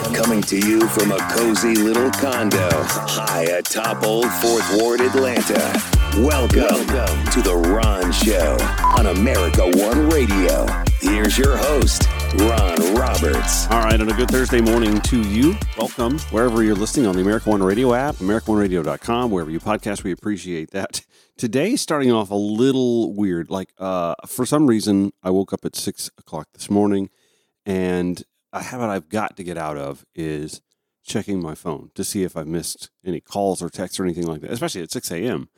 Coming to you from a cozy little condo high atop Old Fourth Ward, Atlanta. Welcome, Welcome to The Ron Show on America One Radio. Here's your host, Ron Roberts. All right, and a good Thursday morning to you. Welcome wherever you're listening on the America One Radio app, AmericaOneRadio.com, wherever you podcast. We appreciate that. Today, starting off a little weird. Like, uh, for some reason, I woke up at six o'clock this morning and a habit I've got to get out of is checking my phone to see if I've missed any calls or texts or anything like that, especially at 6 a.m.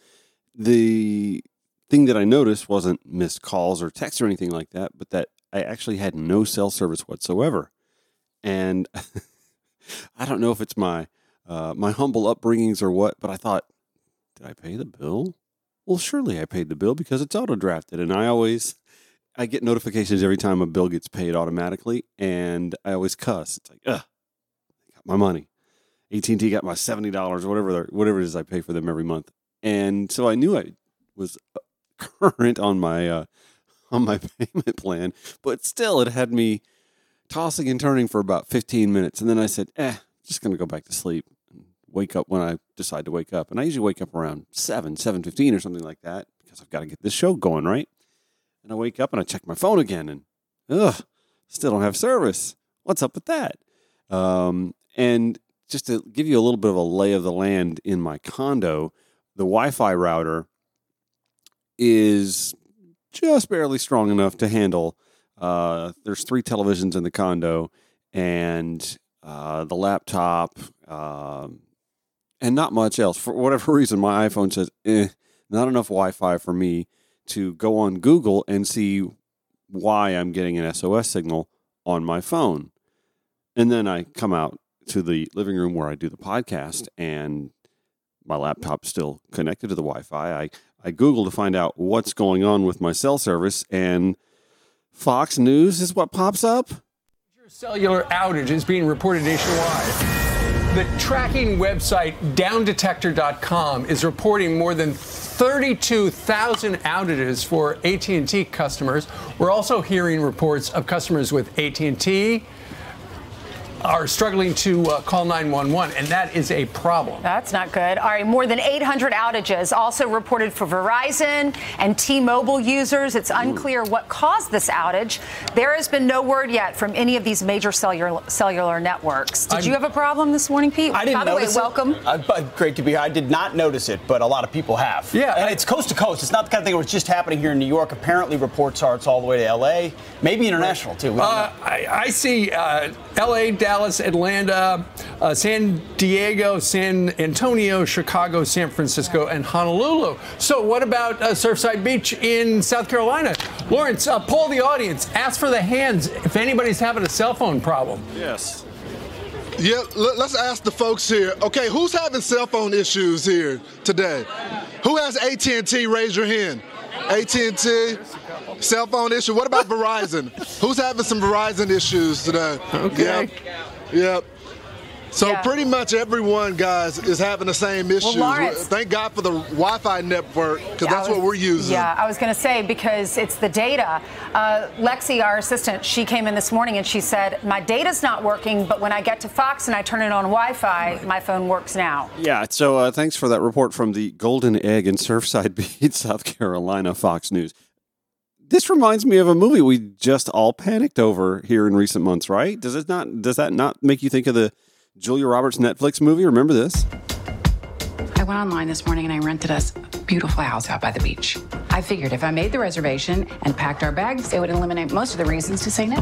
The thing that I noticed wasn't missed calls or texts or anything like that, but that I actually had no cell service whatsoever. And I don't know if it's my uh, my humble upbringings or what, but I thought, did I pay the bill? Well, surely I paid the bill because it's auto drafted, and I always I get notifications every time a bill gets paid automatically, and I always cuss. It's like, ugh, got my money. AT and T got my seventy dollars, whatever whatever it is I pay for them every month, and so I knew I was uh, current on my uh, on my payment plan, but still, it had me tossing and turning for about fifteen minutes, and then I said, "Eh, just gonna go back to sleep." and Wake up when I decide to wake up, and I usually wake up around seven, seven fifteen, or something like that, because I've got to get this show going, right? And I wake up and I check my phone again and ugh, still don't have service. What's up with that? Um, and just to give you a little bit of a lay of the land in my condo, the Wi Fi router is just barely strong enough to handle. Uh, there's three televisions in the condo and uh, the laptop um, and not much else. For whatever reason, my iPhone says, eh, not enough Wi Fi for me to go on Google and see why I'm getting an SOS signal on my phone. And then I come out to the living room where I do the podcast and my laptop's still connected to the Wi-Fi. I, I Google to find out what's going on with my cell service and Fox News is what pops up. Cellular outage is being reported nationwide. The tracking website downdetector.com is reporting more than 32,000 outages for AT&T customers. We're also hearing reports of customers with AT&T are struggling to uh, call 911, and that is a problem. That's not good. All right, more than 800 outages also reported for Verizon and T-Mobile users. It's unclear what caused this outage. There has been no word yet from any of these major cellular, cellular networks. Did I'm- you have a problem this morning, Pete? I didn't By the way, notice it. welcome. Uh, but great to be here. I did not notice it, but a lot of people have. Yeah, and I- it's coast to coast. It's not the kind of thing where it's just happening here in New York. Apparently, reports are it's all the way to L.A., maybe international too. Uh. I, I see uh, L.A., Dallas, Atlanta, uh, San Diego, San Antonio, Chicago, San Francisco, and Honolulu. So, what about uh, Surfside Beach in South Carolina? Lawrence, uh, poll the audience. Ask for the hands if anybody's having a cell phone problem. Yes. Yeah, let, us ask the folks here. Okay, who's having cell phone issues here today? Who has AT&T? Raise your hand. AT&T, cell phone issue. What about Verizon? who's having some Verizon issues today? Okay. Yep. Yep. So Yeah. pretty much everyone, guys, is having the same issues. Lawrence- Thank God for the Wi-Fi network, because Yeah, I that's what we're using. Yeah, I was going to say because it's the data. Uh, Lexi, our assistant, she came in this morning and she said, My data's not working, but when I get to Fox and I turn it on Wi Fi, my phone works now. Yeah, so uh, thanks for that report from the Golden Egg in Surfside Beach, South Carolina, Fox News. This reminds me of a movie we just all panicked over here in recent months, right? Does it not? Does that not make you think of the Julia Roberts Netflix movie? Remember this? I went online this morning and I rented us a beautiful house out by the beach. I figured if I made the reservation and packed our bags, it would eliminate most of the reasons to say no.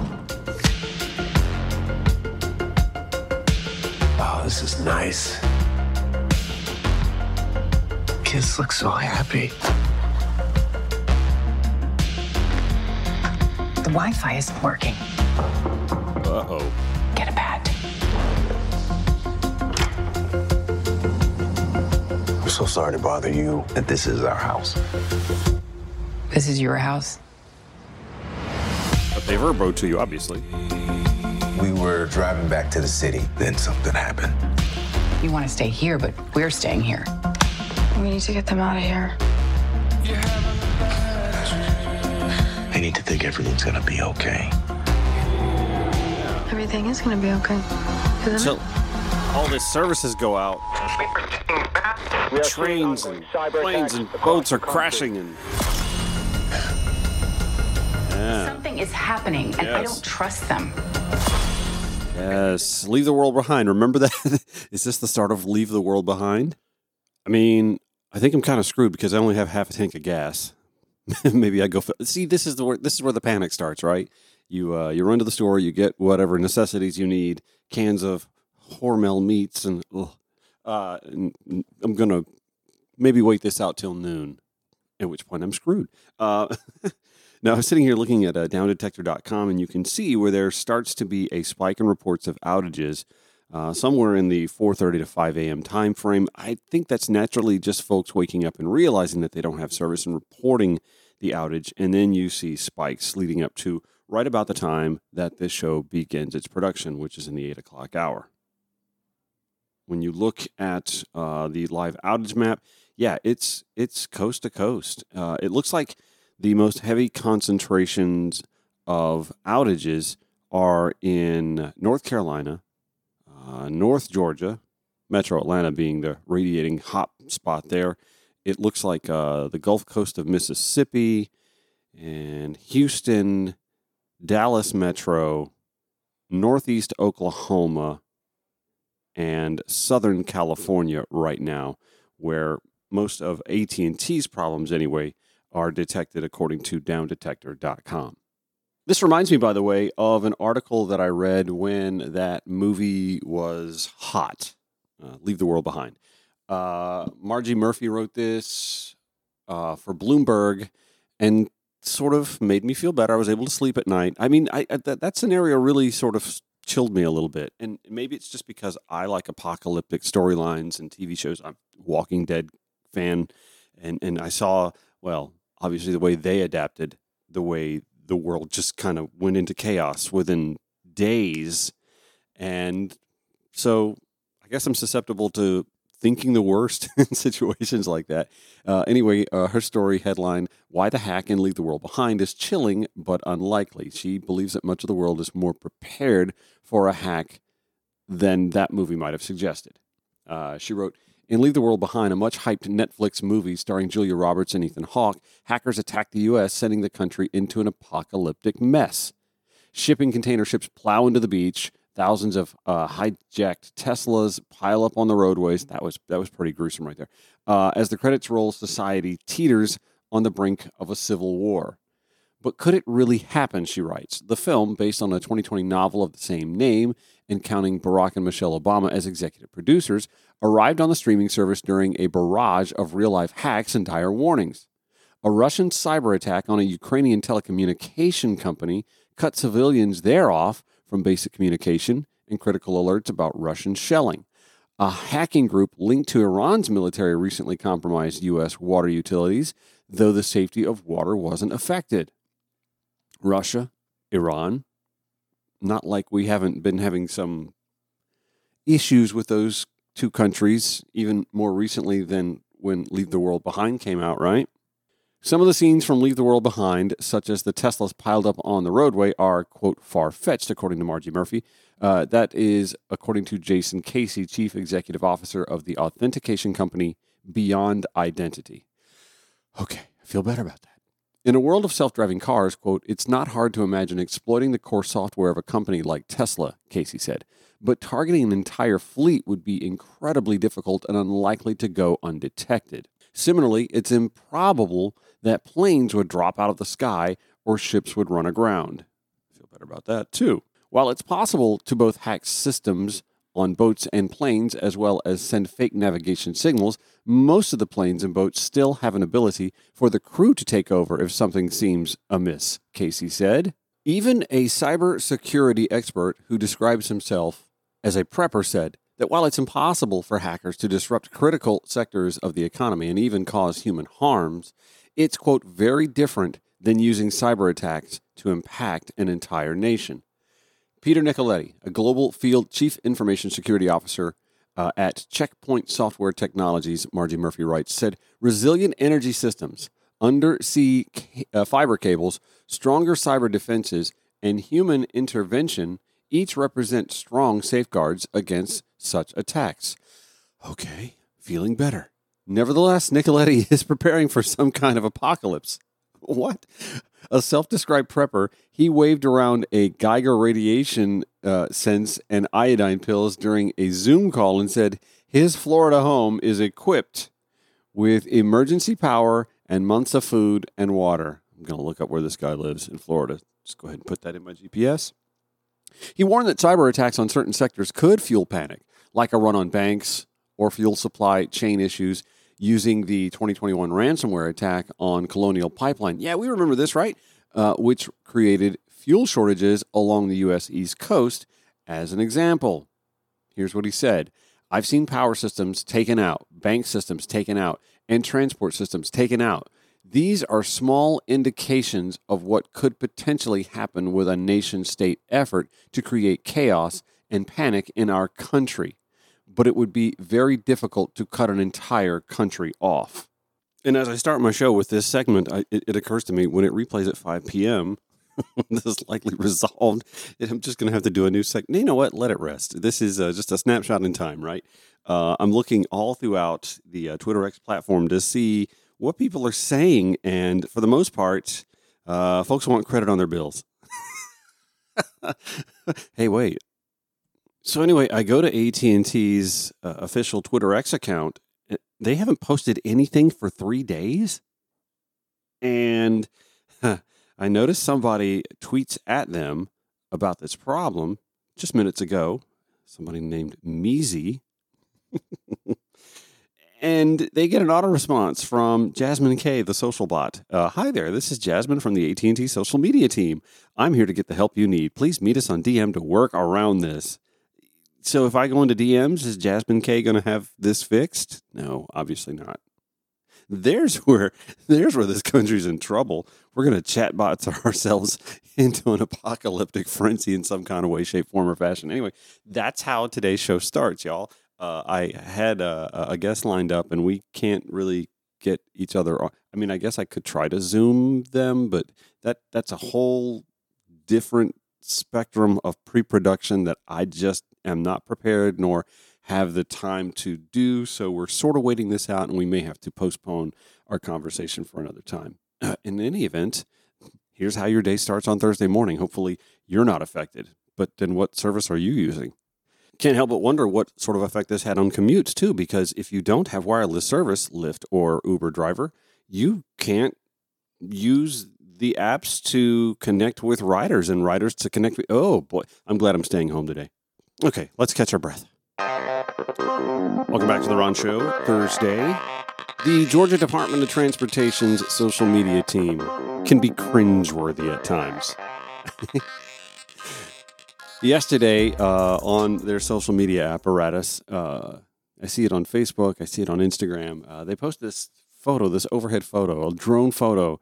Oh, this is nice. Kids look so happy. The Wi Fi isn't working. Uh oh. Get a pad. I'm so sorry to bother you, that this is our house. This is your house. But they verbo to you, obviously. We were driving back to the city, then something happened. You want to stay here, but we're staying here. We need to get them out of here. I need to think everything's gonna be okay. Everything is gonna be okay. Isn't So it? all this services go out. Trains and planes and boats are crashing and yeah. Something is happening, and I don't trust them. Yes, leave the world behind. Remember that? Is this the start of leave the world behind? I mean, I think I'm kind of screwed because I only have half a tank of gas. Maybe I go. See, this is the where, this is where the panic starts, right? You uh, you run to the store, you get whatever necessities you need, cans of Hormel meats, and, uh, and I'm gonna maybe wait this out till noon, at which point I'm screwed. Uh, Now, I'm sitting here looking at uh, downdetector.com, and you can see where there starts to be a spike in reports of outages uh, somewhere in the 4.30 to 5 a.m. time frame. I think that's naturally just folks waking up and realizing that they don't have service and reporting the outage. And then you see spikes leading up to right about the time that this show begins its production, which is in the 8 o'clock hour. When you look at uh, the live outage map, yeah, it's it's coast to coast. Uh, it looks like the most heavy concentrations of outages are in North Carolina, uh, North Georgia, Metro Atlanta being the radiating hot spot there. It looks like uh, the Gulf Coast of Mississippi and Houston, Dallas Metro, Northeast Oklahoma, and Southern California right now, where most of AT&T's problems anyway are detected according to downdetector.com. This reminds me, by the way, of an article that I read when that movie was hot, uh, Leave the World Behind. Uh, Margie Murphy wrote this uh, for Bloomberg and sort of made me feel better. I was able to sleep at night. I mean, I, I, that, that scenario really sort of chilled me a little bit. And maybe it's just because I like apocalyptic storylines and TV shows. I'm Walking Dead fan. And, and I saw, well, obviously the way they adapted, the way the world just kind of went into chaos within days. And so I guess I'm susceptible to thinking the worst in situations like that. Uh, anyway, uh, her story headline Why the Hack and Leave the World Behind is chilling but unlikely. She believes that much of the world is more prepared for a hack than that movie might have suggested. Uh, she wrote, in Leave the World Behind, a much hyped Netflix movie starring Julia Roberts and Ethan Hawke, hackers attack the U.S., sending the country into an apocalyptic mess. Shipping container ships plow into the beach. Thousands of uh, hijacked Teslas pile up on the roadways. That was that was pretty gruesome right there. Uh, as the credits roll, society teeters on the brink of a civil war. But could it really happen? She writes. The film, based on a 2020 novel of the same name and counting Barack and Michelle Obama as executive producers, arrived on the streaming service during a barrage of real life hacks and dire warnings. A Russian cyber attack on a Ukrainian telecommunication company cut civilians there off from basic communication and critical alerts about Russian shelling. A hacking group linked to Iran's military recently compromised U.S. water utilities, though the safety of water wasn't affected. Russia, Iran, not like we haven't been having some issues with those two countries, even more recently than when Leave the World Behind came out, right? Some of the scenes from Leave the World Behind, such as the Teslas piled up on the roadway, are, quote, far fetched, according to Margie Murphy. Uh, that is, according to Jasson Casey, Chief Executive Officer of the authentication company Beyond Identity. Okay, I feel better about that. In a world of self driving cars, quote, it's not hard to imagine exploiting the core software of a company like Tesla, Casey said. But targeting an entire fleet would be incredibly difficult and unlikely to go undetected. Similarly, it's improbable that planes would drop out of the sky or ships would run aground. I feel better about that too. While it's possible to both hack systems on boats and planes as well as send fake navigation signals, most of the planes and boats still have an ability for the crew to take over if something seems amiss, Casey said. Even a cybersecurity expert who describes himself as a prepper said that while it's impossible for hackers to disrupt critical sectors of the economy and even cause human harms, it's, quote, very different than using cyber attacks to impact an entire nation. Peter Nicoletti, a global field chief information security officer uh, at Check Point Software Technologies, Margie Murphy writes, said resilient energy systems, undersea ca- uh, fiber cables, stronger cyber defenses, and human intervention each represent strong safeguards against such attacks. Okay, feeling better. Nevertheless, Nicoletti is preparing for some kind of apocalypse. What? A self described prepper, he waved around a Geiger radiation uh, sense and iodine pills during a Zoom call and said his Florida home is equipped with emergency power and months of food and water. I'm going to look up where this guy lives in Florida. Just go ahead and put that in my GPS. He warned that cyber attacks on certain sectors could fuel panic, like a run on banks or fuel supply chain issues using the 2021 ransomware attack on Colonial Pipeline. Yeah, we remember this, right? Uh, which created fuel shortages along the U.S. East Coast. As an example, here's what he said I've seen power systems taken out, bank systems taken out, and transport systems taken out. These are small indications of what could potentially happen with a nation state effort to create chaos and panic in our country. But it would be very difficult to cut an entire country off. And as I start my show with this segment, I, it, it occurs to me when it replays at 5 p.m., this is likely resolved. I'm just going to have to do a new segment. You know what? Let it rest. This is uh, just a snapshot in time, right? Uh, I'm looking all throughout the uh, Twitter X platform to see what people are saying, and for the most part, uh, folks want credit on their bills. hey, wait. So anyway, I go to AT and T's uh, official Twitter X account. They haven't posted anything for three days, and huh, I noticed somebody tweets at them about this problem just minutes ago. Somebody named Measy. and they get an auto response from Jasmine K, the social bot. Uh, Hi there, this is Jasmine from the AT&T social media team. I'm here to get the help you need. Please meet us on DM to work around this. So if I go into DMs, is Jasmine K going to have this fixed? No, obviously not. There's where there's where this country's in trouble. We're going to chatbot ourselves into an apocalyptic frenzy in some kind of way, shape, form, or fashion. Anyway, that's how today's show starts, y'all uh, I had a, a, guest lined up, and we can't really get each other. On. I mean, I guess I could try to zoom them, but that that's a whole different spectrum of pre-production that I just am not prepared nor have the time to do. So we're sort of waiting this out, and we may have to postpone our conversation for another time. Uh, in any event, here's how your day starts on Thursday morning. Hopefully, you're not affected. But then, what service are you using? Can't help but wonder what sort of effect this had on commutes too, because if you don't have wireless service, Lyft or Uber driver, you can't use the apps to connect with riders and riders to connect with. Oh boy, I'm glad I'm staying home today. Okay, let's catch our breath. Welcome back to the Ron Show, Thursday. The Georgia Department of Transportation's social media team can be cringeworthy at times. yesterday uh, on their social media apparatus, uh, I see it on Facebook, I see it on Instagram. Uh, they posted this photo, this overhead photo, a drone photo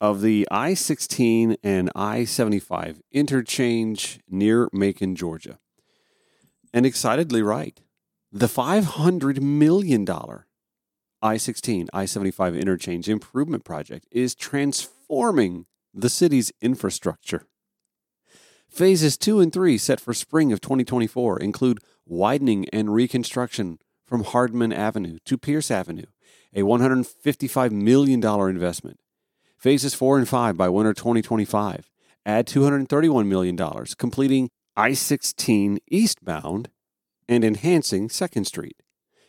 of the I 16 and I 75 interchange near Macon, Georgia. And excitedly right. The $500 million I 16, I 75 interchange improvement project is transforming the city's infrastructure. Phases 2 and 3, set for spring of 2024, include widening and reconstruction from Hardeman Avenue to Pierce Avenue, a $155 million investment. Phases 4 and 5 by winter 2025 add $231 million, completing I 16 eastbound and enhancing 2nd Street.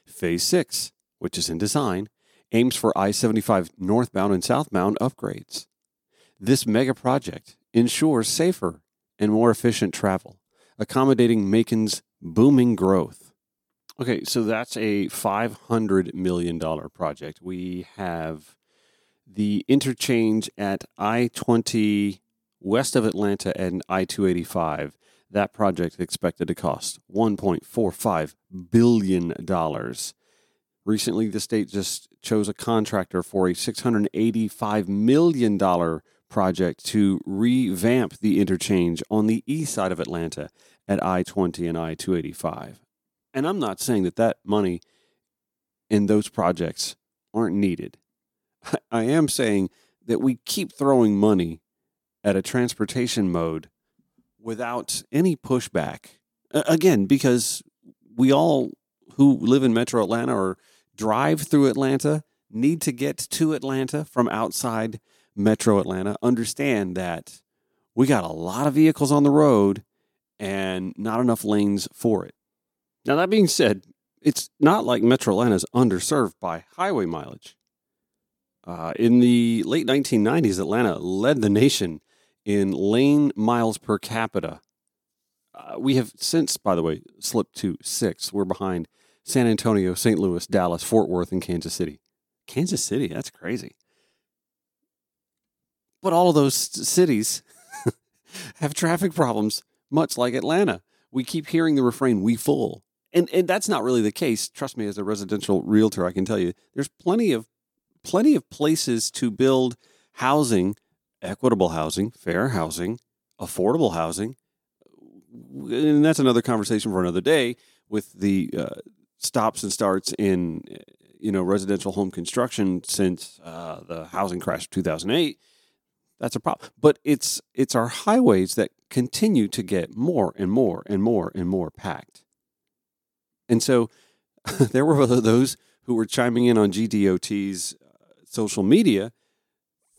Phase 6, which is in design, aims for I 75 northbound and southbound upgrades. This mega project ensures safer and more efficient travel, accommodating Macon's booming growth. Okay, so that's a $500 million project. We have the interchange at I 20 west of Atlanta and I 285. That project expected to cost $1.45 billion. Recently, the state just chose a contractor for a $685 million project to revamp the interchange on the east side of Atlanta at I 20 and I 285. And I'm not saying that that money in those projects aren't needed. I am saying that we keep throwing money at a transportation mode without any pushback. Again, because we all who live in metro Atlanta or drive through Atlanta need to get to Atlanta from outside metro Atlanta understand that we got a lot of vehicles on the road and not enough lanes for it. Now, that being said, it's not like Metro Atlanta is underserved by highway mileage. Uh, in the late 1990s, Atlanta led the nation in lane miles per capita. Uh, we have since, by the way, slipped to six. We're behind San Antonio, St. Louis, Dallas, Fort Worth, and Kansas City. Kansas City, that's crazy. But all of those cities have traffic problems, much like Atlanta. We keep hearing the refrain, we full. And, and that's not really the case. Trust me, as a residential realtor, I can tell you there's plenty of plenty of places to build housing, equitable housing, fair housing, affordable housing. And that's another conversation for another day with the uh, stops and starts in you know residential home construction since uh, the housing crash of 2008 that's a problem but it's it's our highways that continue to get more and more and more and more packed and so there were those who were chiming in on GDOT's social media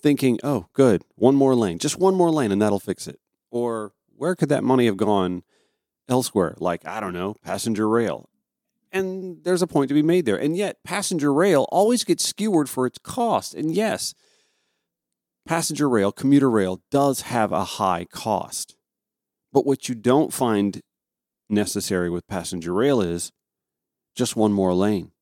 thinking, oh, good, one more lane, just one more lane, and that'll fix it. Or where could that money have gone elsewhere? Like, I don't know, passenger rail. And there's a point to be made there. And yet, passenger rail always gets skewered for its cost. And yes, passenger rail, commuter rail does have a high cost. But what you don't find necessary with passenger rail is just one more lane.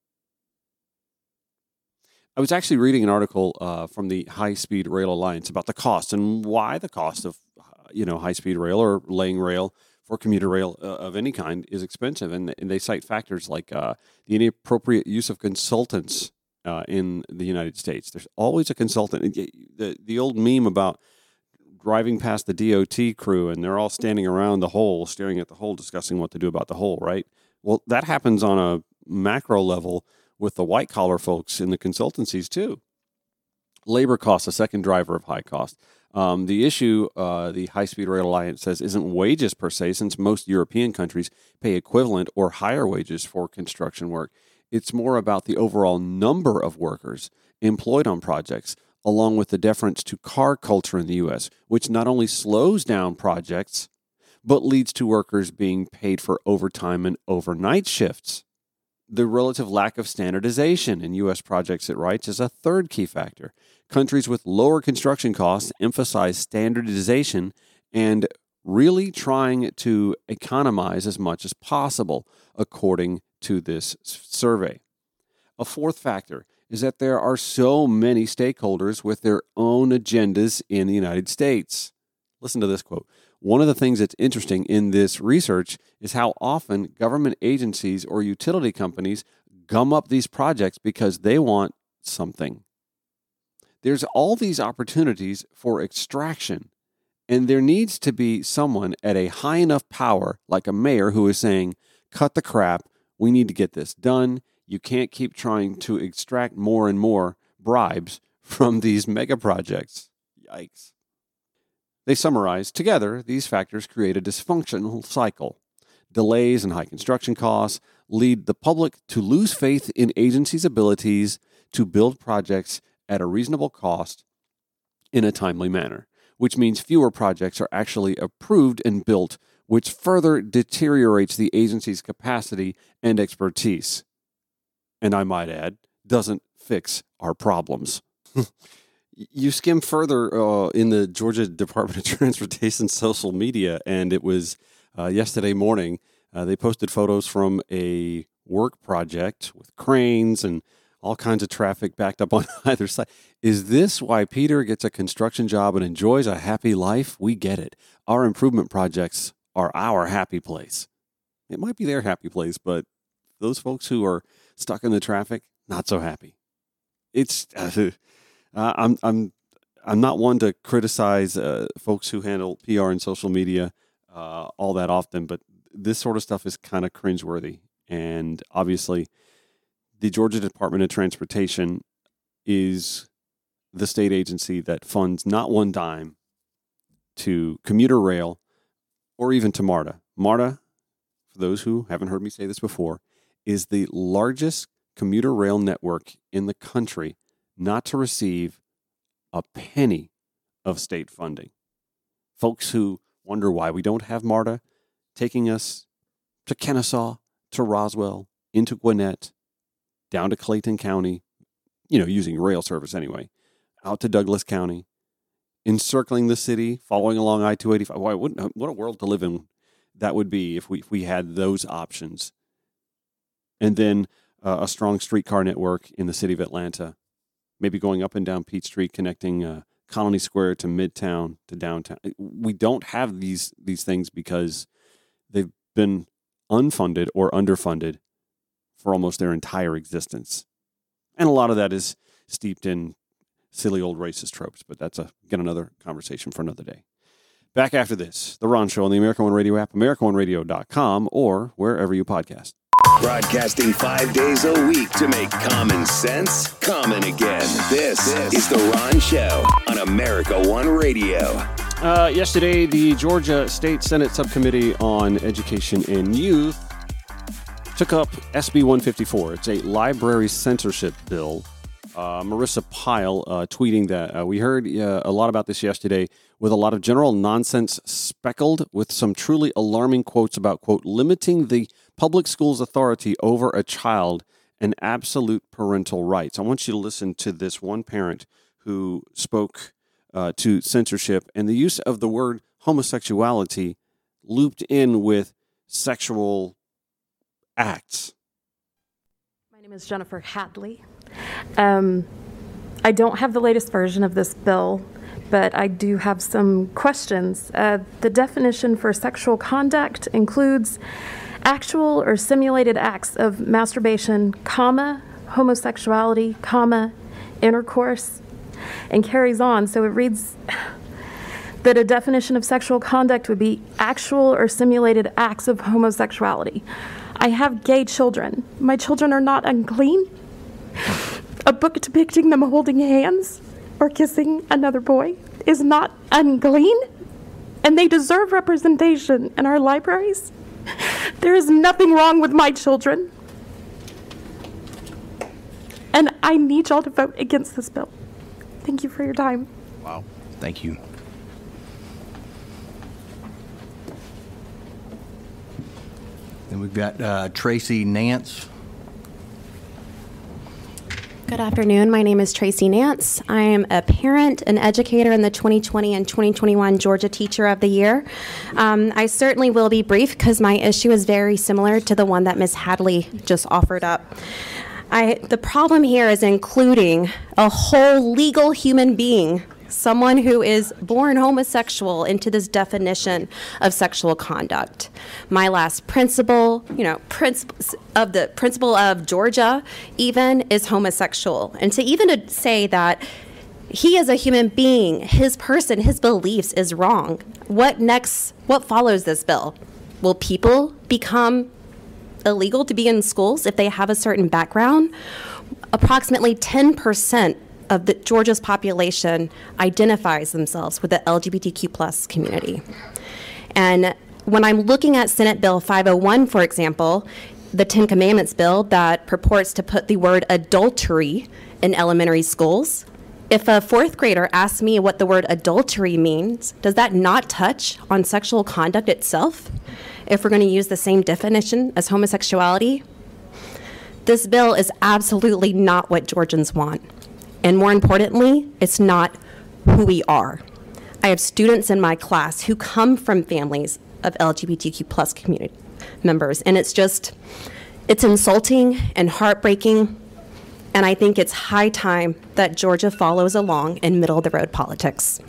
I was actually reading an article uh, from the High Speed Rail Alliance about the cost and why the cost of you know high speed rail or laying rail for commuter rail uh, of any kind is expensive, and, and they cite factors like uh, the inappropriate use of consultants uh, in the United States. There's always a consultant. The the old meme about driving past the DOT crew and they're all standing around the hole, staring at the hole, discussing what to do about the hole, right? Well, that happens on a macro level with the white collar folks in the consultancies too. Labor costs, a second driver of high cost. Um, the issue, uh, the High Speed Rail Alliance says, isn't wages per se, since most European countries pay equivalent or higher wages for construction work. It's more about the overall number of workers employed on projects, along with the deference to car culture in the U.S., which not only slows down projects, but leads to workers being paid for overtime and overnight shifts. The relative lack of standardization in U.S. projects, it writes, is a third key factor. Countries with lower construction costs emphasize standardization and really trying to economize as much as possible, according to this survey. A fourth factor is that there are so many stakeholders with their own agendas in the United States. Listen to this quote. One of the things that's interesting in this research is how often government agencies or utility companies gum up these projects because they want something. There's all these opportunities for extraction, and there needs to be someone at a high enough power, like a mayor, who is saying, cut the crap, we need to get this done. You can't keep trying to extract more and more bribes from these mega projects. Yikes. They summarize together, these factors create a dysfunctional cycle. Delays and high construction costs lead the public to lose faith in agencies' abilities to build projects at a reasonable cost in a timely manner, which means fewer projects are actually approved and built, which further deteriorates the agency's capacity and expertise. And I might add, doesn't fix our problems. you skim further uh, in the Georgia Department of Transportation social media, and it was uh, yesterday morning. Uh, they posted photos from a work project with cranes and all kinds of traffic backed up on either side. Is this why Peter gets a construction job and enjoys a happy life? We get it. Our improvement projects are our happy place. It might be their happy place, but those folks who are stuck in the traffic, not so happy. It's I'm I'm I'm not one to criticize uh, folks who handle PR and social media uh, all that often, but this sort of stuff is kind of cringeworthy. And obviously, the Georgia Department of Transportation is the state agency that funds not one dime to commuter rail or even to MARTA. MARTA, for those who haven't heard me say this before, is the largest commuter rail network in the country not to receive a penny of state funding. Folks who wonder why we don't have MARTA taking us to Kennesaw, to Roswell, into Gwinnett, down to Clayton County, you know, using rail service anyway, out to Douglas County, encircling the city, following along I 285. Why wouldn't, what a world to live in that would be if we, if we had those options. And then uh, a strong streetcar network in the city of Atlanta, maybe going up and down Peachtree Street, connecting uh, Colony Square to Midtown to downtown. We don't have these these things because they've been unfunded or underfunded for almost their entire existence. And a lot of that is steeped in silly old racist tropes, but that's a, again another conversation for another day. Back after this, The Ron Show on the America One Radio app, AmericaOneRadio.com, or wherever you podcast. Broadcasting five days a week to make common sense common again. This is The Ron Show on America One Radio. Uh, yesterday, the Georgia State Senate Subcommittee on Education and Youth took up SB 154. It's a library censorship bill. Uh, Marissa Pyle uh, tweeting that uh, we heard uh, a lot about this yesterday with a lot of general nonsense speckled with some truly alarming quotes about, quote, limiting the public school's authority over a child and absolute parental rights. I want you to listen to this one parent who spoke uh, to censorship and the use of the word homosexuality looped in with sexual acts. My name is Jennifer Hadley. Um, I don't have the latest version of this bill, but I do have some questions. Uh, the definition for sexual conduct includes actual or simulated acts of masturbation, comma, homosexuality, comma, intercourse, and carries on. So it reads that a definition of sexual conduct would be actual or simulated acts of homosexuality. I have gay children. My children are not unclean. A book depicting them holding hands or kissing another boy is not unclean, and they deserve representation in our libraries. There is nothing wrong with my children. And I need y'all to vote against this bill. Thank you for your time. Wow. Thank you. Then we've got uh, Tracy Nance. Good afternoon. My name is Tracy Nance. I am a parent and educator in the 2020 and 2021 Georgia Teacher of the Year. Um, I certainly will be brief because my issue is very similar to the one that Ms. Hadley just offered up. I, the problem here is including a whole legal human being someone who is born homosexual into this definition of sexual conduct. My last principal, you know, principle of the principal of Georgia even is homosexual. And to even to say that he is a human being, his person, his beliefs is wrong. What next what follows this bill? Will people become illegal to be in schools if they have a certain background? Approximately 10% of the Georgia's population identifies themselves with the LGBTQ plus community. And when I'm looking at Senate Bill 501, for example, the Ten Commandments bill that purports to put the word adultery in elementary schools, if a fourth grader asks me what the word adultery means, does that not touch on sexual conduct itself? If we're going to use the same definition as homosexuality? This bill is absolutely not what Georgians want. And more importantly, it's not who we are. I have students in my class who come from families of LGBTQ plus community members, and it's just, it's insulting and heartbreaking. And I think it's high time that Georgia follows along in middle of the road politics.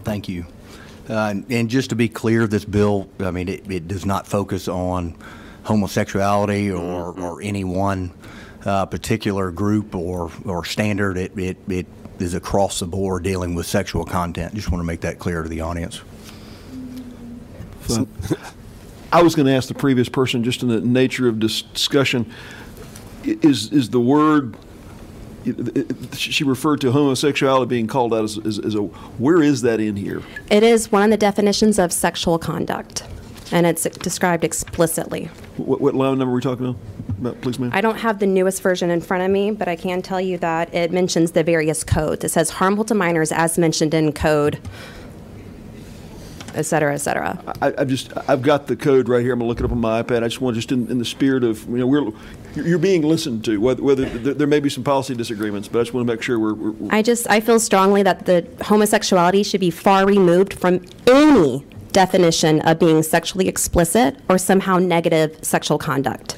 Thank you. Uh, and just to be clear, this bill, I mean, it, it does not focus on homosexuality or, or any one uh, particular group or, or standard. It, it, it is across the board dealing with sexual content. Just want to make that clear to the audience. So, I was going to ask the previous person, just in the nature of this discussion, is is the word she referred to homosexuality being called out as, as, as a. Where is that in here? It is one of the definitions of sexual conduct, and it's described explicitly. What, what line number are we talking about? about, please, ma'am? I don't have the newest version in front of me, but I can tell you that it mentions the various codes. It says harmful to minors as mentioned in code, et cetera, et cetera. I, I've just I've got the code right here. I'm gonna look it up on my iPad. I just want just in, in the spirit of you know we're you're being listened to. Whether, whether there, there may be some policy disagreements, but I just want to make sure we're. we're I just I feel strongly that the homosexuality should be far removed from any definition of being sexually explicit or somehow negative sexual conduct.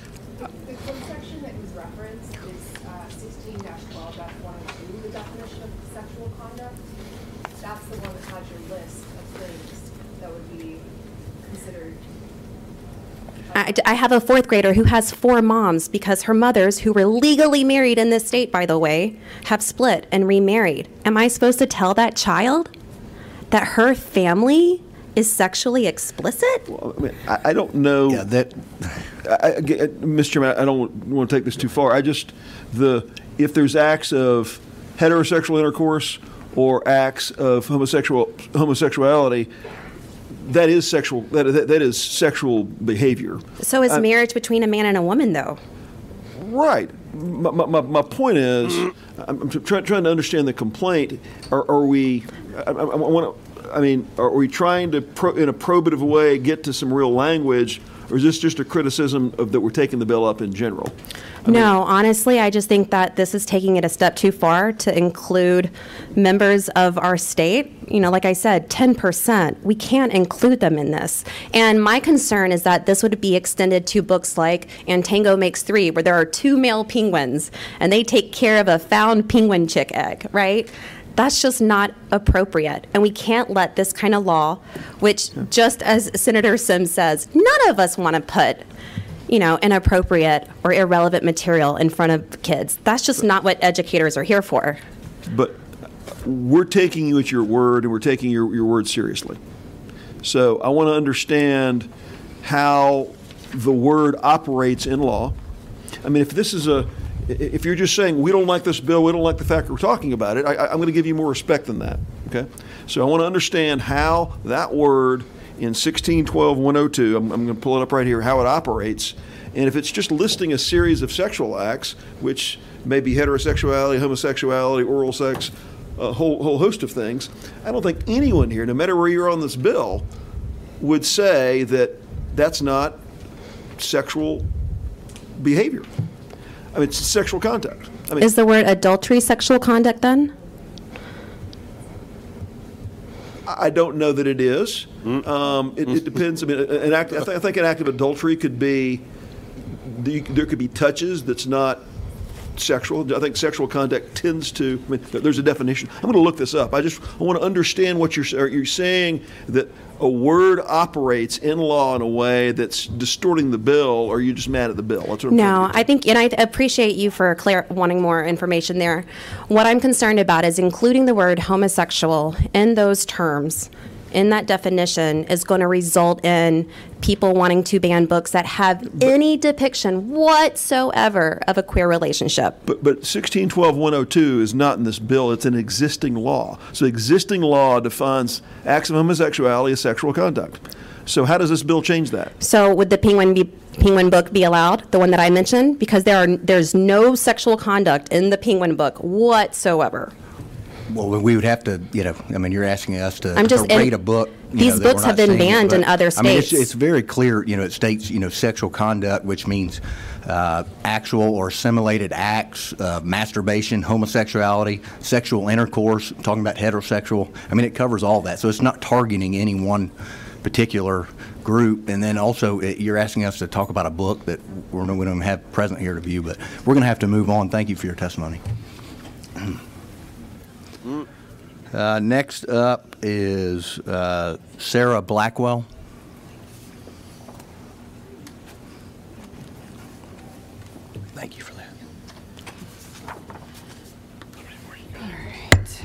I, I have a fourth grader who has four moms because her mothers, who were legally married in this state, by the way, have split and remarried. Am I supposed to tell that child that her family is sexually explicit? Well, I, mean, I, I, don't know. Yeah, that. I, Mr. Chairman, I don't want to take this too far. I just the if there's acts of heterosexual intercourse or acts of homosexual homosexuality that is sexual. That, that, that is sexual behavior. So is marriage between a man and a woman, though. Right. My, my, my point is, I'm try, trying to understand the complaint. Are, are we? I, I, I want to. I mean, are we trying to, pro, in a probative way, get to some real language, or is this just a criticism of that we're taking the bill up in general? I no, mean, honestly, I just think that this is taking it a step too far to include members of our state. You know, like I said, 10%. We can't include them in this. And my concern is that this would be extended to books like And Tango Makes Three, where there are two male penguins and they take care of a found penguin chick egg, right? That's just not appropriate. And we can't let this kind of law, which, just as Senator Sims says, none of us want to put you know, inappropriate or irrelevant material in front of kids. That's just not what educators are here for. But we're taking you at your word and we're taking your, your word seriously. So I want to understand how the word operates in law. I mean, if this is a, if you're just saying we don't like this bill, we don't like the fact that we're talking about it, I, am going to give you more respect than that. Okay, so I want to understand how that word in 1612-102, I'm, I'm going to pull it up right here, how it operates. And if it's just listing a series of sexual acts, which may be heterosexuality, homosexuality, oral sex, a whole, whole host of things, I don't think anyone here, no matter where you're on this bill, would say that that's not sexual behavior. I mean, it's sexual contact. I mean, Is the word adultery sexual conduct then? I don't know that it is. Um, it, it, depends. I mean, an act, I, th- I, think an act of adultery could be there could be touches that's not sexual. I think sexual conduct tends to. I mean, there's a definition. I'm going to look this up. I just I want to understand what you're you're saying that a word operates in law in a way that's distorting the bill, or are you just mad at the bill? That's what I'm no, I think, and I appreciate you for wanting more information there. What I'm concerned about is including the word homosexual in those terms in that definition is going to result in people wanting to ban books that have but, any depiction whatsoever of a queer relationship. But but 1612-102 is not in this bill, it's an existing law. So existing law defines acts of homosexuality as sexual conduct. So how does this bill change that? So would the penguin be penguin book be allowed, the one that I mentioned? Because there are there's no sexual conduct in the penguin book whatsoever. Well, we would have to, you know, I mean, you're asking us to, I'm just, to rate a book. These know, books have been banned in other states. I mean, it's, it's, very clear, you know, it states, you know, sexual conduct, which means uh, actual or assimilated acts, uh, masturbation, homosexuality, sexual intercourse, talking about heterosexual. I mean, it covers all that. So it's not targeting any one particular group. And then also, it, you're asking us to talk about a book that we're going to have present here to view, but we're going to have to move on. Thank you for your testimony. Uh, next up is uh, Sarah Blackwell. Thank you for that. All right.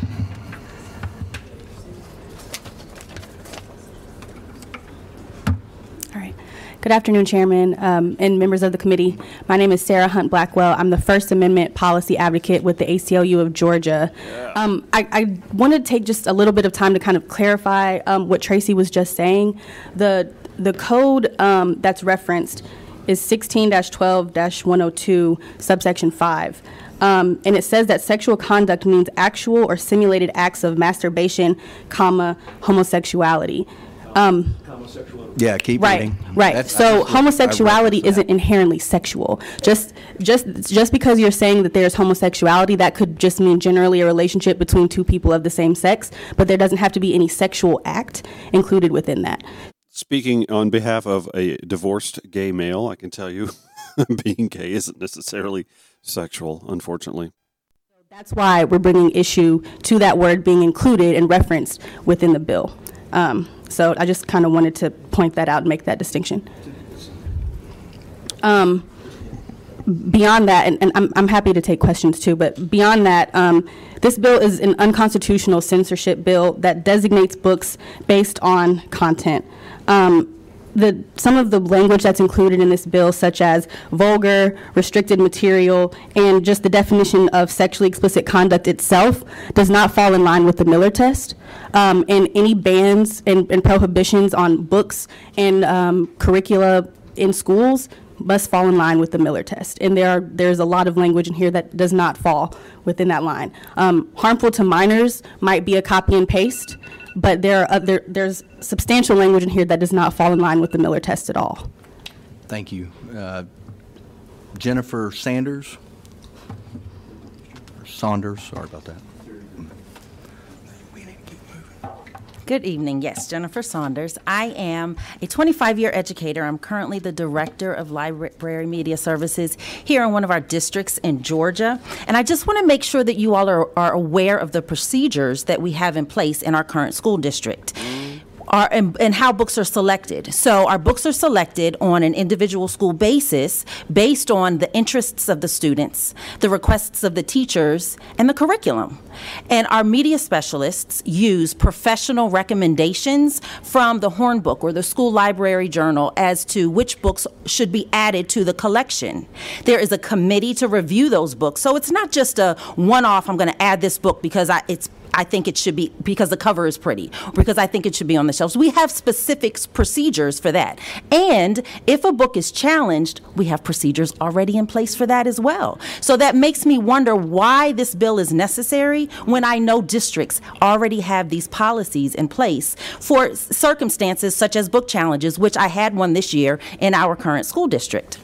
All right. Good afternoon, Chairman um, and members of the committee. My name is Sarah Hunt Blackwell. I'm the First Amendment policy advocate with the ACLU of Georgia. Um, I, I wanted to take just a little bit of time to kind of clarify um, what Tracy was just saying. The the code um, that's referenced is 16-12-102, subsection 5. Um, and it says that sexual conduct means actual or simulated acts of masturbation, comma, homosexuality. Um, Yeah, keep right, reading. right. That's- so homosexuality isn't inherently sexual. Just, just, just because you're saying that there's homosexuality, that could just mean generally a relationship between two people of the same sex, but there doesn't have to be any sexual act included within that. Speaking on behalf of a divorced gay male, I can tell you being gay isn't necessarily sexual, unfortunately. That's why we're bringing issue to that word being included and referenced within the bill. Um, so I just kind of wanted to point that out and make that distinction. Um, beyond that, and, and I'm, I'm happy to take questions too, but beyond that, um, this bill is an unconstitutional censorship bill that designates books based on content. Um, the, some of the language that's included in this bill, such as vulgar, restricted material, and just the definition of sexually explicit conduct itself, does not fall in line with the Miller test. Um, and any bans and, and prohibitions on books and um, curricula in schools must fall in line with the Miller test. And there are, there's a lot of language in here that does not fall within that line. Um, harmful to minors might be a copy and paste, but there are other, there's substantial language in here that does not fall in line with the Miller test at all. Thank you. Uh, Jennifer Sanders? Saunders, sorry about that. Good evening. Yes, Jennifer Saunders. I am a 25 year educator. I'm currently the director of library media services here in one of our districts in Georgia. And I just want to make sure that you all are, are aware of the procedures that we have in place in our current school district are, and, and how books are selected. So our books are selected on an individual school basis based on the interests of the students, the requests of the teachers, and the curriculum. And our media specialists use professional recommendations from the Horn Book or the school library journal as to which books should be added to the collection. There is a committee to review those books. So it's not just a one-off, I'm going to add this book because I, it's I think it should be because the cover is pretty, because I think it should be on the shelves. We have specific procedures for that. And if a book is challenged, we have procedures already in place for that as well. So that makes me wonder why this bill is necessary when I know districts already have these policies in place for circumstances such as book challenges, which I had one this year in our current school district.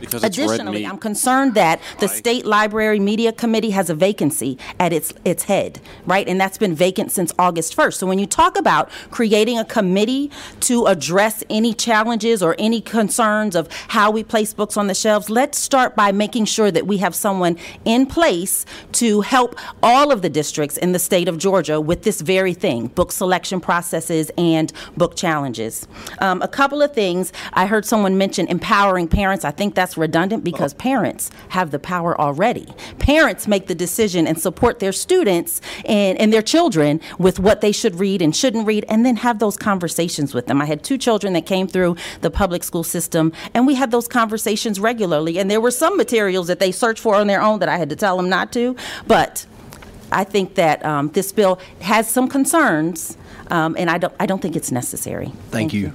Because Additionally. I'm concerned that the State Library Media Committee has a vacancy at its, its head, right? And that's been vacant since August 1st. So when you talk about creating a committee to address any challenges or any concerns of how we place books on the shelves, let's start by making sure that we have someone in place to help all of the districts in the state of Georgia with this very thing, book selection processes and book challenges. Um, a couple of things, I heard someone mention empowering parents. I think that's redundant because parents have the power already. Parents make the decision and support their students and, and their children with what they should read and shouldn't read, and then have those conversations with them. I had two children that came through the public school system, and we had those conversations regularly. And there were some materials that they searched for on their own that I had to tell them not to, but I think that um, this bill has some concerns, um, and I don't, I don't think it's necessary. Thank you.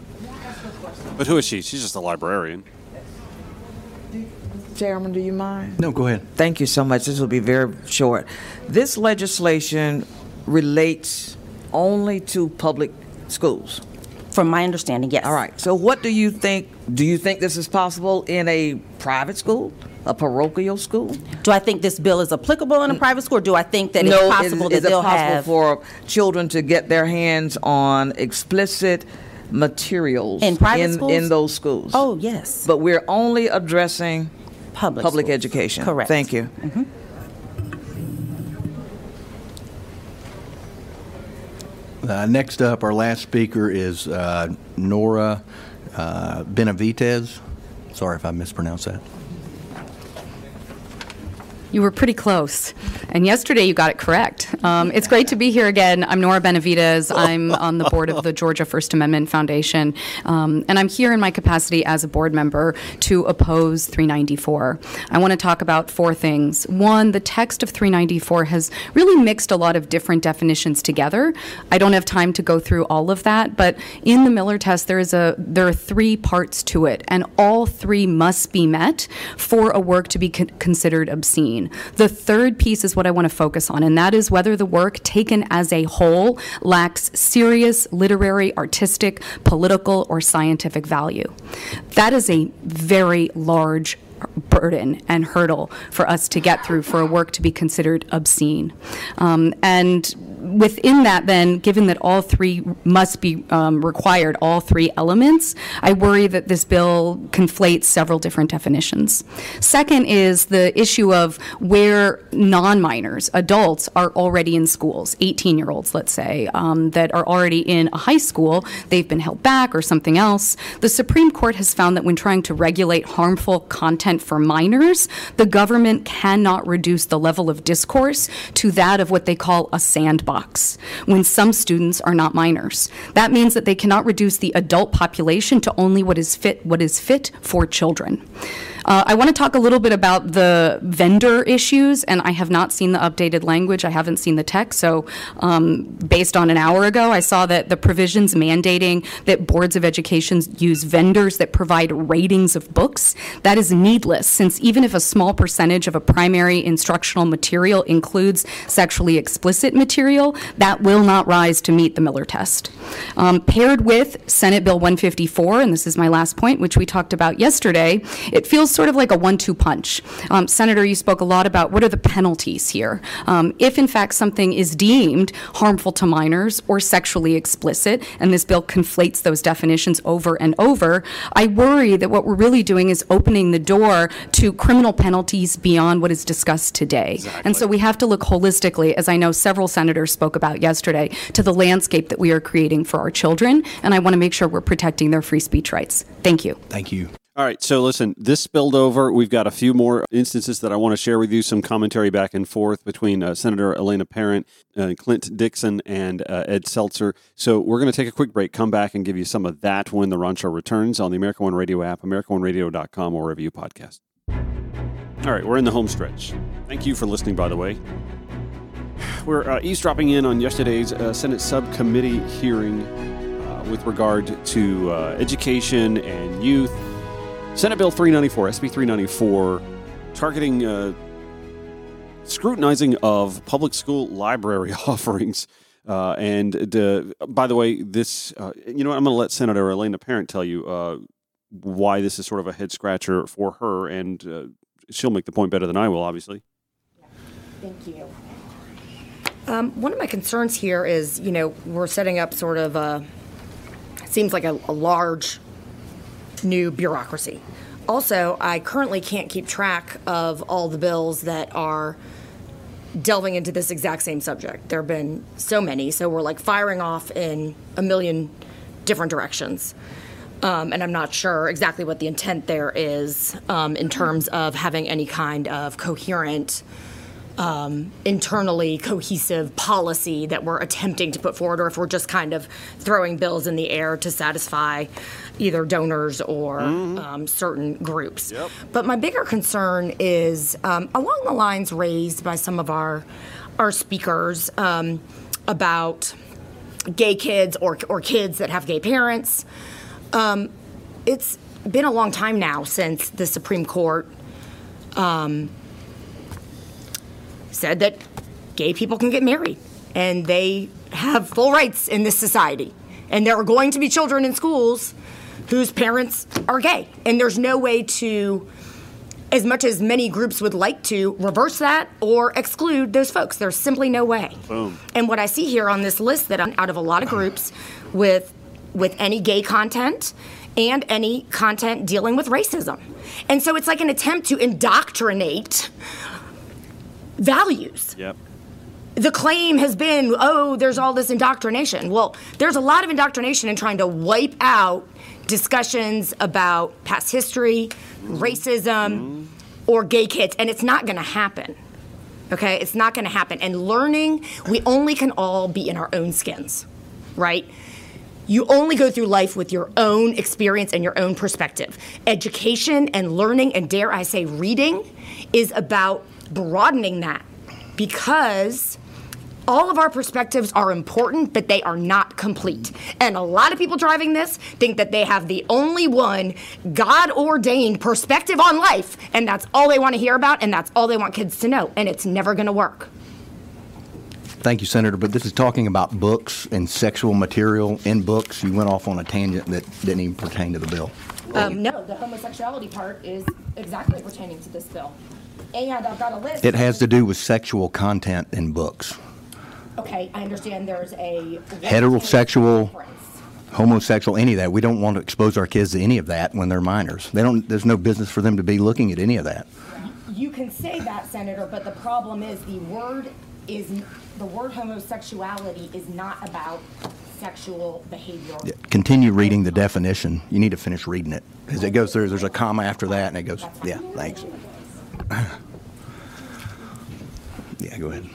But who is she? She's just a librarian. Chairman, do you mind? No, go ahead. Thank you so much. This will be very short. This legislation relates only to public schools. From my understanding, yes. All right. So what do you think, do you think this is possible in a private school, a parochial school? Do I think this bill is applicable in a mm. private school, or do I think that no, it's is- possible is, that it they'll possible have for children to get their hands on explicit materials In private in, schools? in those schools? Oh, yes. But we're only addressing public public schools. education. Correct. Thank you. Uh, next up, our last speaker is uh, Nora uh, Benavides. Sorry if I mispronounced that. You were pretty close. And yesterday you got it correct. Um, it's great to be here again. I'm Nora Benavides. I'm on the board of the Georgia First Amendment Foundation. Um, and I'm here in my capacity as a board member to oppose 394. I want to talk about four things. One, the text of 394 has really mixed a lot of different definitions together. I don't have time to go through all of that, but in the Miller test, there is a there are three parts to it, and all three must be met for a work to be con- considered obscene. The third piece is what I want to focus on, and that is whether the work taken as a whole lacks serious literary, artistic, political, or scientific value. That is a very large burden and hurdle for us to get through for a work to be considered obscene. Um, and within that, then, given that all three must be um, required, all three elements, I worry that this bill conflates several different definitions. Second is the issue of where non minors, adults, are already in schools, 18 year olds, let's say, um, that are already in a high school, they've been held back or something else. The Supreme Court has found that when trying to regulate harmful content for minors, the government cannot reduce the level of discourse to that of what they call a sandbox box when some students are not minors. That means that they cannot reduce the adult population to only what is fit what is fit for children. Uh, I want to talk a little bit about the vendor issues, and I have not seen the updated language. I haven't seen the text. So, um, based on an hour ago, I saw that the provisions mandating that boards of education use vendors that provide ratings of books, that is needless, since even if a small percentage of a primary instructional material includes sexually explicit material, that will not rise to meet the Miller test. Um, paired with Senate Bill 154, and this is my last point, which we talked about yesterday, it feels sort of like a one two punch. Um, Senator, you spoke a lot about what are the penalties here. Um, if, in fact, something is deemed harmful to minors or sexually explicit, and this bill conflates those definitions over and over, I worry that what we're really doing is opening the door to criminal penalties beyond what is discussed today. Exactly. And so we have to look holistically, as I know several senators spoke about yesterday, to the landscape that we are creating for our children. And I want to make sure we're protecting their free speech rights. Thank you. Thank you. All right, so listen, this spilled over. We've got a few more instances that I want to share with you, some commentary back and forth between uh, Senator Elena Parent, uh, Clint Dixon, and uh, Ed Setzler. So we're going to take a quick break, come back, and give you some of that when the Ron Show returns on the America One Radio app, AmericaOneRadio.com, or wherever you podcast. All right, we're in the home stretch. Thank you for listening, by the way. We're uh, eavesdropping in on yesterday's uh, Senate subcommittee hearing uh, with regard to education and youth Senate Bill 394, SB 394, targeting uh, scrutinizing of public school library offerings. Uh, and uh, by the way, this, uh, you know, what, I'm going to let Senator Elena Parent tell you uh, why this is sort of a head scratcher for her, and uh, she'll make the point better than I will, obviously. Thank you. Um, one of my concerns here is, you know, we're setting up sort of a, seems like a, a large new bureaucracy. Also, I currently can't keep track of all the bills that are delving into this exact same subject. There have been so many, so we're like firing off in a million different directions. Um, and I'm not sure exactly what the intent there is um, in terms of having any kind of coherent um, internally cohesive policy that we're attempting to put forward, or if we're just kind of throwing bills in the air to satisfy either donors or mm-hmm. um, certain groups. Yep. But my bigger concern is um, along the lines raised by some of our our speakers um, about gay kids or or kids that have gay parents. Um, it's been a long time now since the Supreme Court um, said that gay people can get married and they have full rights in this society. And there are going to be children in schools whose parents are gay. And there's no way to, as much as many groups would like to, reverse that or exclude those folks. There's simply no way. Boom. And what I see here on this list that I'm out of a lot of groups with with any gay content and any content dealing with racism. And so it's like an attempt to indoctrinate values. Yep. The claim has been, oh, there's all this indoctrination. Well, there's a lot of indoctrination in trying to wipe out discussions about past history, mm-hmm. racism, mm-hmm. or gay kids, and it's not going to happen. Okay, it's not going to happen. And learning, we only can all be in our own skins, right? You only go through life with your own experience and your own perspective. Education and learning, and dare I say, reading, is about broadening that because all of our perspectives are important, but they are not complete. And a lot of people driving this think that they have the only one God ordained perspective on life, and that's all they want to hear about, and that's all they want kids to know, and it's never going to work. Thank you, Senator. But this is talking about books and sexual material in books. You went off on a tangent that didn't even pertain to the bill. Um, no, the homosexuality part is exactly pertaining to this bill. And I've got a list. It has to do with sexual content in books. Okay, I understand there's a. Heterosexual, homosexual, any of that. We don't want to expose our kids to any of that when they're minors. They don't. There's no business for them to be looking at any of that. You can say that, Senator, but the problem is the word is, the word homosexuality is not about sexual behavior. Yeah, Continue reading the definition. You need to finish reading it as it goes through. There's a comma after that, and it goes. Yeah, thanks. Yeah, go ahead.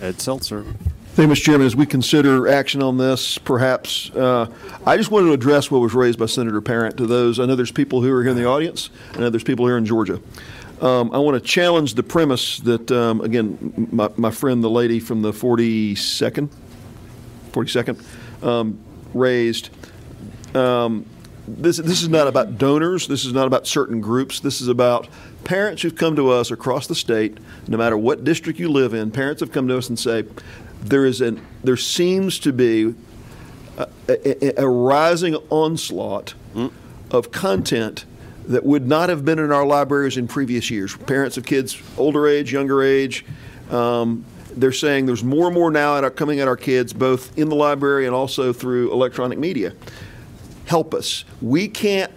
Ed Setzler. Thank you, Mr. Chairman. As we consider action on this, perhaps, uh, I just wanted to address what was raised by Senator Parent to those. I know there's people who are here in the audience, I know there's people here in Georgia. Um, I want to challenge the premise that, um, again, my, my friend, the lady from the 42nd, 42nd, um, raised. Um, this, this is not about donors. This is not about certain groups. This is about parents who've come to us across the state, no matter what district you live in. Parents have come to us and say, there is an there seems to be a, a, a rising onslaught of content that would not have been in our libraries in previous years. Parents of kids older age, younger age. Um, they're saying there's more and more now at our, coming at our kids, both in the library and also through electronic media. Help us. We can't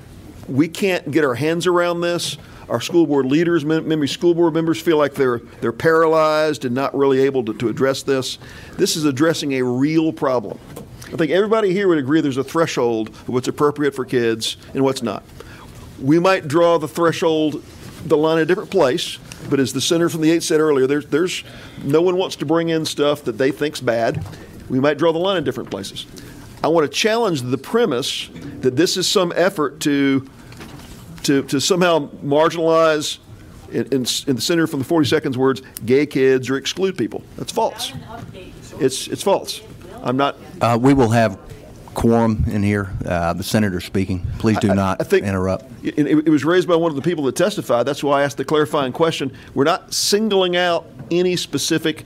we can't get our hands around this. Our school board leaders, maybe school board members, feel like they're they're paralyzed and not really able to, to address this. This is addressing a real problem. I think everybody here would agree there's a threshold of what's appropriate for kids and what's not. We might draw the threshold, the line in a different place, but as the senator from the eight said earlier, there's there's no one wants to bring in stuff that they think's bad. We might draw the line in different places. I want to challenge the premise that this is some effort to to, to somehow marginalize, in, in, in the senator from the 40 seconds words, gay kids or exclude people. That's false. It's, it's false. I'm not. Uh, we will have quorum in here. Uh, the senator speaking. Please do I- not I think- interrupt. It, it it was raised by one of the people that testified. That's why I asked the clarifying question. We're not singling out any specific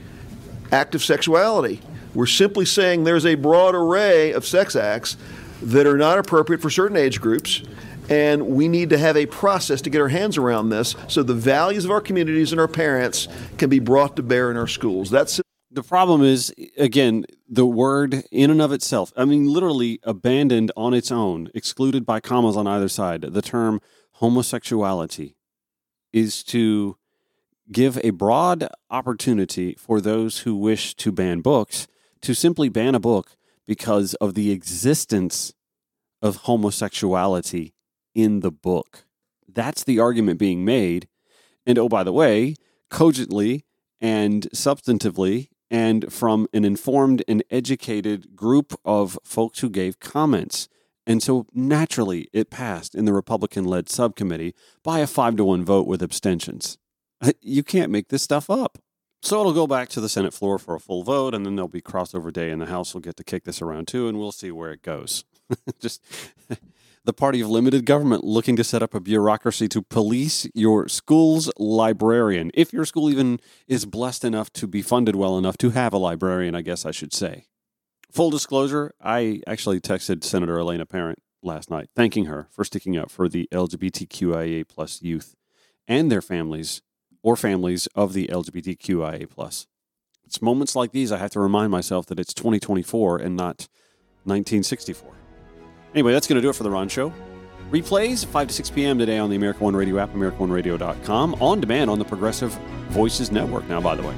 act of sexuality. We're simply saying there's a broad array of sex acts that are not appropriate for certain age groups. And we need to have a process to get our hands around this so the values of our communities and our parents can be brought to bear in our schools. That's The problem is, again, the word in and of itself, I mean, literally abandoned on its own, excluded by commas on either side. The term homosexuality is to give a broad opportunity for those who wish to ban books to simply ban a book because of the existence of homosexuality in the book. That's the argument being made. And oh, by the way, cogently and substantively, and from an informed and educated group of folks who gave comments. And so naturally, it passed in the Republican led subcommittee by a five to one vote with abstentions. You can't make this stuff up. So it'll go back to the Senate floor for a full vote, and then there'll be crossover day, and the House will get to kick this around too, and we'll see where it goes. Just the party of limited government looking to set up a bureaucracy to police your school's librarian. If your school even is blessed enough to be funded well enough to have a librarian, I guess I should say. Full disclosure, I actually texted Senator Elena Parent last night, thanking her for sticking up for the LGBTQIA plus youth and their families or families of the LGBTQIA plus. It's moments like these I have to remind myself that it's 2024 and not 1964. Anyway, that's going to do it for the Ron Show. Replays 5 to 6 p.m. today on the America One Radio app, AmericaOneRadio.com, on demand on the Progressive Voices Network now, by the way.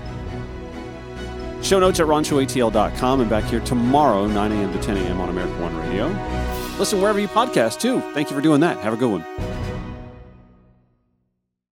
Show notes at RonShowATL.com and back here tomorrow, 9 a.m. to 10 a.m. on America One Radio. Listen wherever you podcast, too. Thank you for doing that. Have a good one.